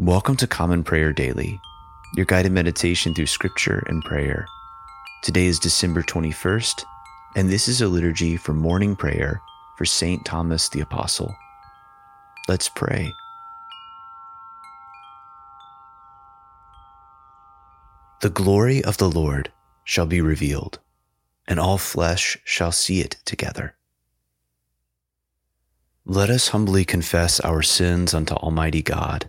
Welcome to Common Prayer Daily, your guided meditation through scripture and prayer. Today is December 21st, and this is a liturgy for morning prayer for St. Thomas the Apostle. Let's pray. The glory of the Lord shall be revealed, and all flesh shall see it together. Let us humbly confess our sins unto Almighty God.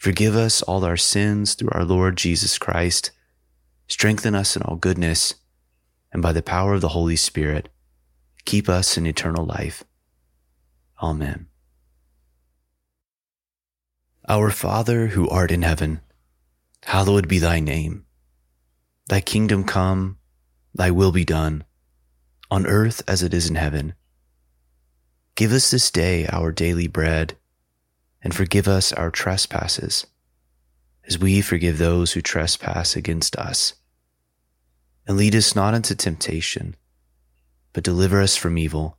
Forgive us all our sins through our Lord Jesus Christ. Strengthen us in all goodness, and by the power of the Holy Spirit, keep us in eternal life. Amen. Our Father who art in heaven, hallowed be thy name. Thy kingdom come, thy will be done, on earth as it is in heaven. Give us this day our daily bread and forgive us our trespasses, as we forgive those who trespass against us. And lead us not into temptation, but deliver us from evil.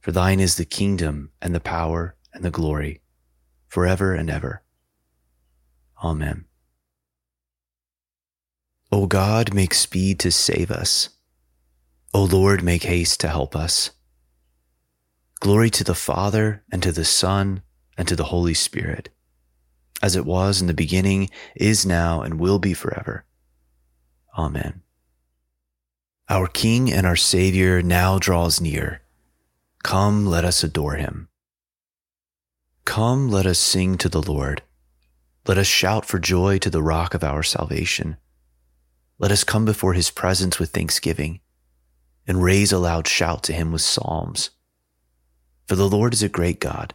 For thine is the kingdom and the power and the glory, forever and ever. Amen. O God, make speed to save us. O Lord, make haste to help us. Glory to the Father, and to the Son, and to the Holy Spirit, as it was in the beginning, is now, and will be forever. Amen. Our King and our Savior now draws near. Come, let us adore him. Come, let us sing to the Lord. Let us shout for joy to the rock of our salvation. Let us come before his presence with thanksgiving and raise a loud shout to him with psalms. For the Lord is a great God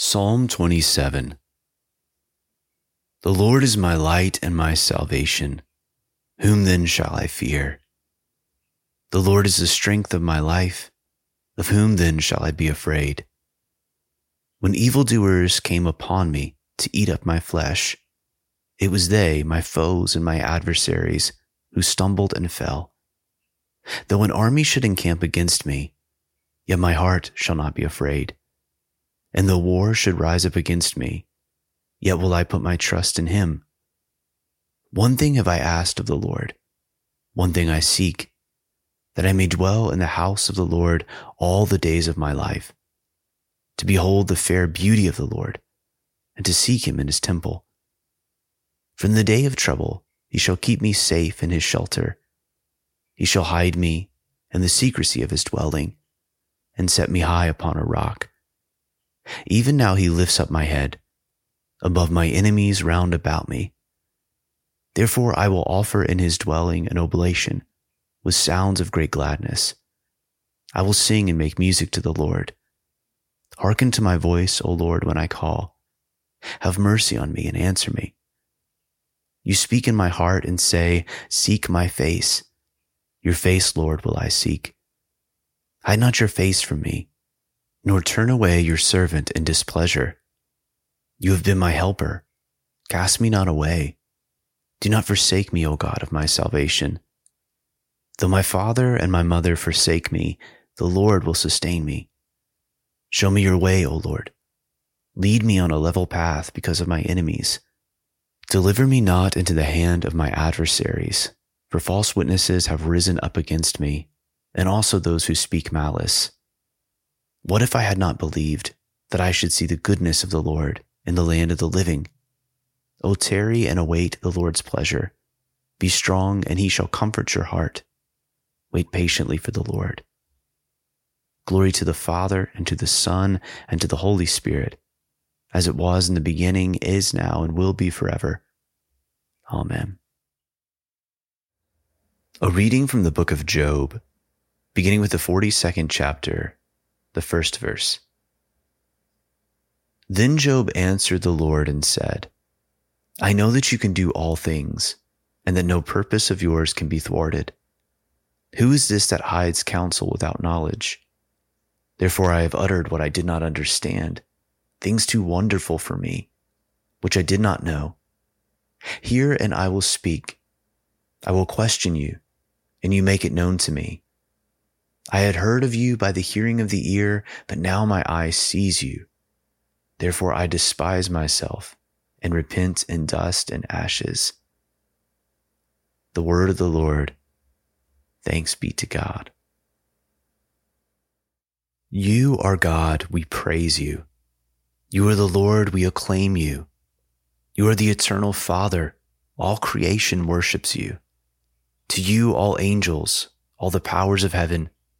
Psalm 27 The Lord is my light and my salvation. Whom then shall I fear? The Lord is the strength of my life. Of whom then shall I be afraid? When evildoers came upon me to eat up my flesh, it was they, my foes and my adversaries, who stumbled and fell. Though an army should encamp against me, yet my heart shall not be afraid and the war should rise up against me, yet will I put my trust in him. One thing have I asked of the Lord, one thing I seek, that I may dwell in the house of the Lord all the days of my life, to behold the fair beauty of the Lord, and to seek him in his temple. From the day of trouble, he shall keep me safe in his shelter. He shall hide me in the secrecy of his dwelling, and set me high upon a rock. Even now he lifts up my head above my enemies round about me. Therefore I will offer in his dwelling an oblation with sounds of great gladness. I will sing and make music to the Lord. Hearken to my voice, O Lord, when I call. Have mercy on me and answer me. You speak in my heart and say, Seek my face. Your face, Lord, will I seek. Hide not your face from me nor turn away your servant in displeasure. You have been my helper. Cast me not away. Do not forsake me, O God of my salvation. Though my father and my mother forsake me, the Lord will sustain me. Show me your way, O Lord. Lead me on a level path because of my enemies. Deliver me not into the hand of my adversaries, for false witnesses have risen up against me, and also those who speak malice. What if I had not believed that I should see the goodness of the Lord in the land of the living? O tarry and await the Lord's pleasure. Be strong, and he shall comfort your heart. Wait patiently for the Lord. Glory to the Father, and to the Son, and to the Holy Spirit, as it was in the beginning, is now, and will be forever. Amen. A reading from the book of Job, beginning with the 42nd chapter, the first verse. Then Job answered the Lord and said, I know that you can do all things, and that no purpose of yours can be thwarted. Who is this that hides counsel without knowledge? Therefore I have uttered what I did not understand, things too wonderful for me, which I did not know. Hear and I will speak. I will question you, and you make it known to me. I had heard of you by the hearing of the ear, but now my eye sees you. Therefore I despise myself and repent in dust and ashes. The word of the Lord. Thanks be to God. You are God, we praise you. You are the Lord, we acclaim you. You are the eternal Father, all creation worships you. To you, all angels, all the powers of heaven,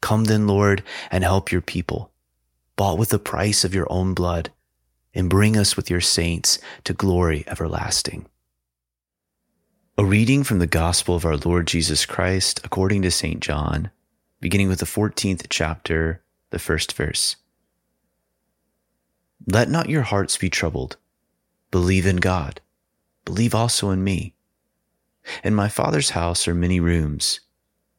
Come then, Lord, and help your people, bought with the price of your own blood, and bring us with your saints to glory everlasting. A reading from the Gospel of our Lord Jesus Christ according to St. John, beginning with the 14th chapter, the first verse. Let not your hearts be troubled. Believe in God. Believe also in me. In my Father's house are many rooms.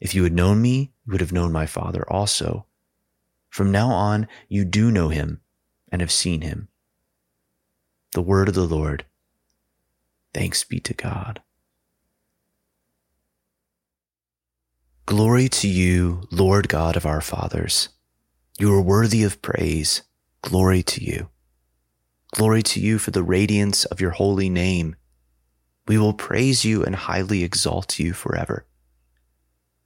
If you had known me, you would have known my Father also. From now on, you do know him and have seen him. The word of the Lord. Thanks be to God. Glory to you, Lord God of our fathers. You are worthy of praise. Glory to you. Glory to you for the radiance of your holy name. We will praise you and highly exalt you forever.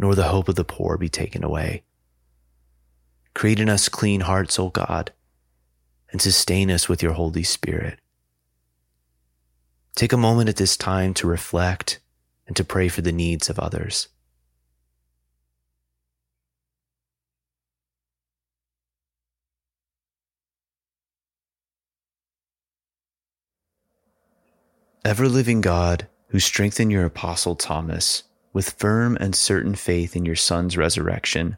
nor the hope of the poor be taken away. Create in us clean hearts, O God, and sustain us with your Holy Spirit. Take a moment at this time to reflect and to pray for the needs of others. Ever living God, who strengthened your apostle Thomas with firm and certain faith in your Son's resurrection,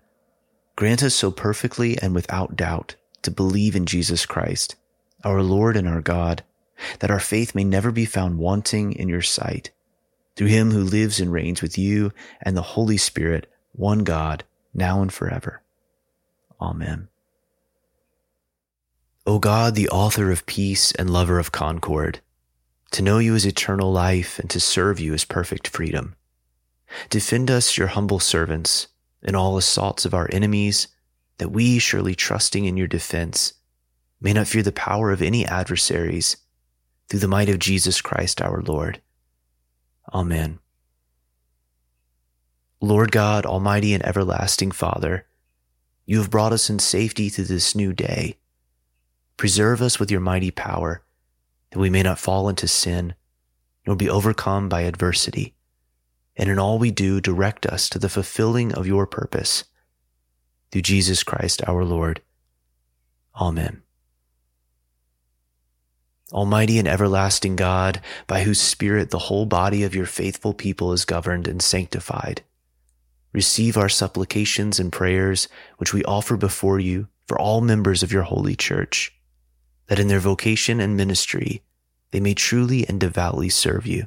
grant us so perfectly and without doubt to believe in Jesus Christ, our Lord and our God, that our faith may never be found wanting in your sight. Through him who lives and reigns with you and the Holy Spirit, one God, now and forever. Amen. O God, the author of peace and lover of concord, to know you is eternal life and to serve you is perfect freedom. Defend us, your humble servants, in all assaults of our enemies, that we, surely trusting in your defense, may not fear the power of any adversaries, through the might of Jesus Christ our Lord. Amen. Lord God, Almighty and everlasting Father, you have brought us in safety to this new day. Preserve us with your mighty power that we may not fall into sin, nor be overcome by adversity. And in all we do, direct us to the fulfilling of your purpose. Through Jesus Christ our Lord. Amen. Almighty and everlasting God, by whose Spirit the whole body of your faithful people is governed and sanctified, receive our supplications and prayers which we offer before you for all members of your holy church that in their vocation and ministry they may truly and devoutly serve you.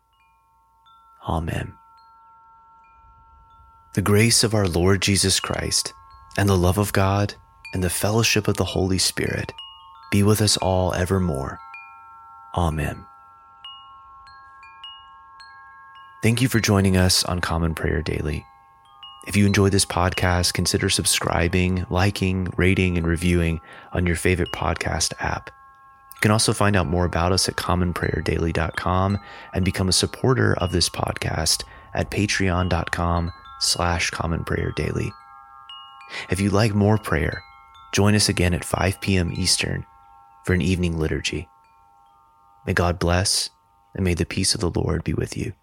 Amen. The grace of our Lord Jesus Christ and the love of God and the fellowship of the Holy Spirit be with us all evermore. Amen. Thank you for joining us on Common Prayer Daily. If you enjoy this podcast, consider subscribing, liking, rating, and reviewing on your favorite podcast app. You can also find out more about us at commonprayerdaily.com and become a supporter of this podcast at patreon.com slash commonprayerdaily. If you like more prayer, join us again at 5 p.m. Eastern for an evening liturgy. May God bless and may the peace of the Lord be with you.